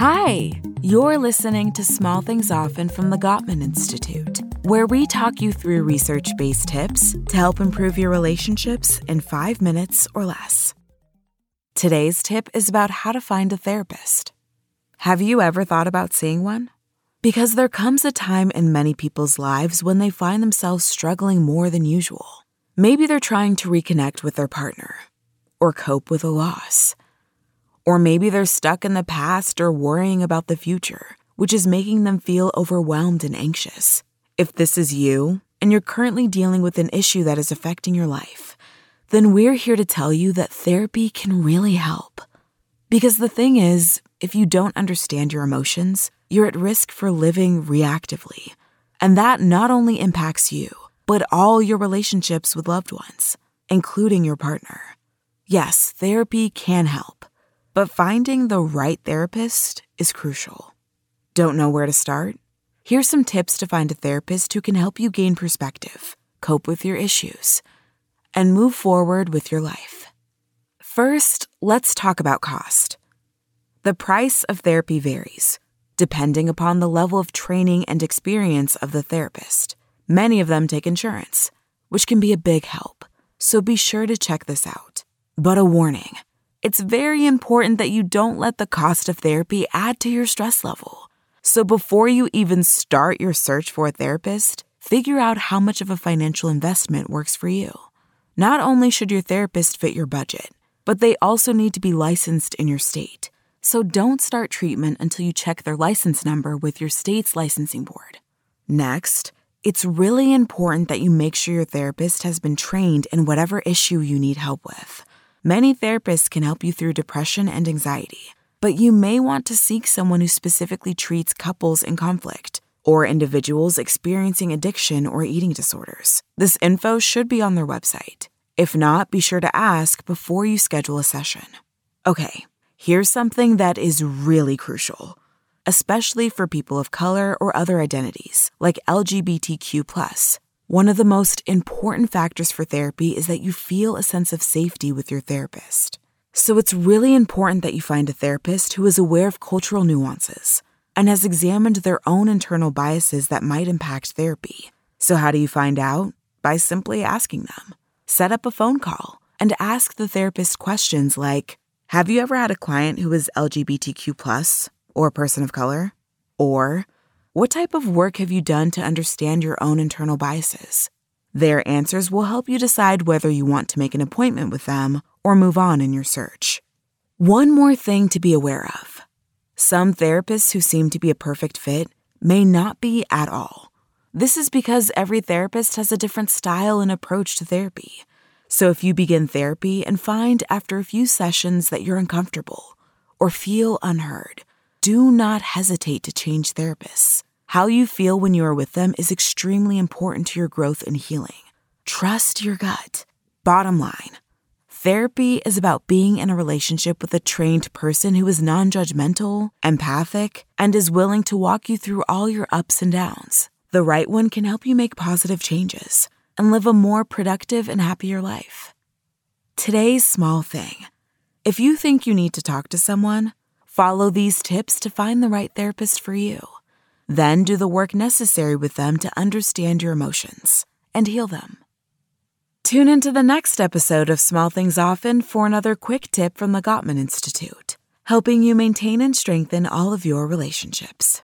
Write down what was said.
Hi, you're listening to Small Things Often from the Gottman Institute, where we talk you through research based tips to help improve your relationships in five minutes or less. Today's tip is about how to find a therapist. Have you ever thought about seeing one? Because there comes a time in many people's lives when they find themselves struggling more than usual. Maybe they're trying to reconnect with their partner or cope with a loss. Or maybe they're stuck in the past or worrying about the future, which is making them feel overwhelmed and anxious. If this is you, and you're currently dealing with an issue that is affecting your life, then we're here to tell you that therapy can really help. Because the thing is, if you don't understand your emotions, you're at risk for living reactively. And that not only impacts you, but all your relationships with loved ones, including your partner. Yes, therapy can help, but finding the right therapist is crucial. Don't know where to start? Here's some tips to find a therapist who can help you gain perspective, cope with your issues, and move forward with your life. First, let's talk about cost. The price of therapy varies, depending upon the level of training and experience of the therapist. Many of them take insurance, which can be a big help, so be sure to check this out. But a warning it's very important that you don't let the cost of therapy add to your stress level. So before you even start your search for a therapist, figure out how much of a financial investment works for you. Not only should your therapist fit your budget, but they also need to be licensed in your state. So don't start treatment until you check their license number with your state's licensing board. Next, it's really important that you make sure your therapist has been trained in whatever issue you need help with. Many therapists can help you through depression and anxiety, but you may want to seek someone who specifically treats couples in conflict or individuals experiencing addiction or eating disorders. This info should be on their website. If not, be sure to ask before you schedule a session. Okay, here's something that is really crucial, especially for people of color or other identities, like LGBTQ one of the most important factors for therapy is that you feel a sense of safety with your therapist. So it's really important that you find a therapist who is aware of cultural nuances and has examined their own internal biases that might impact therapy. So, how do you find out? By simply asking them. Set up a phone call and ask the therapist questions like Have you ever had a client who is LGBTQ or a person of color? Or what type of work have you done to understand your own internal biases? Their answers will help you decide whether you want to make an appointment with them or move on in your search. One more thing to be aware of some therapists who seem to be a perfect fit may not be at all. This is because every therapist has a different style and approach to therapy. So if you begin therapy and find after a few sessions that you're uncomfortable or feel unheard, do not hesitate to change therapists. How you feel when you are with them is extremely important to your growth and healing. Trust your gut. Bottom line therapy is about being in a relationship with a trained person who is non judgmental, empathic, and is willing to walk you through all your ups and downs. The right one can help you make positive changes and live a more productive and happier life. Today's small thing. If you think you need to talk to someone, Follow these tips to find the right therapist for you. Then do the work necessary with them to understand your emotions and heal them. Tune into the next episode of Small Things Often for another quick tip from the Gottman Institute, helping you maintain and strengthen all of your relationships.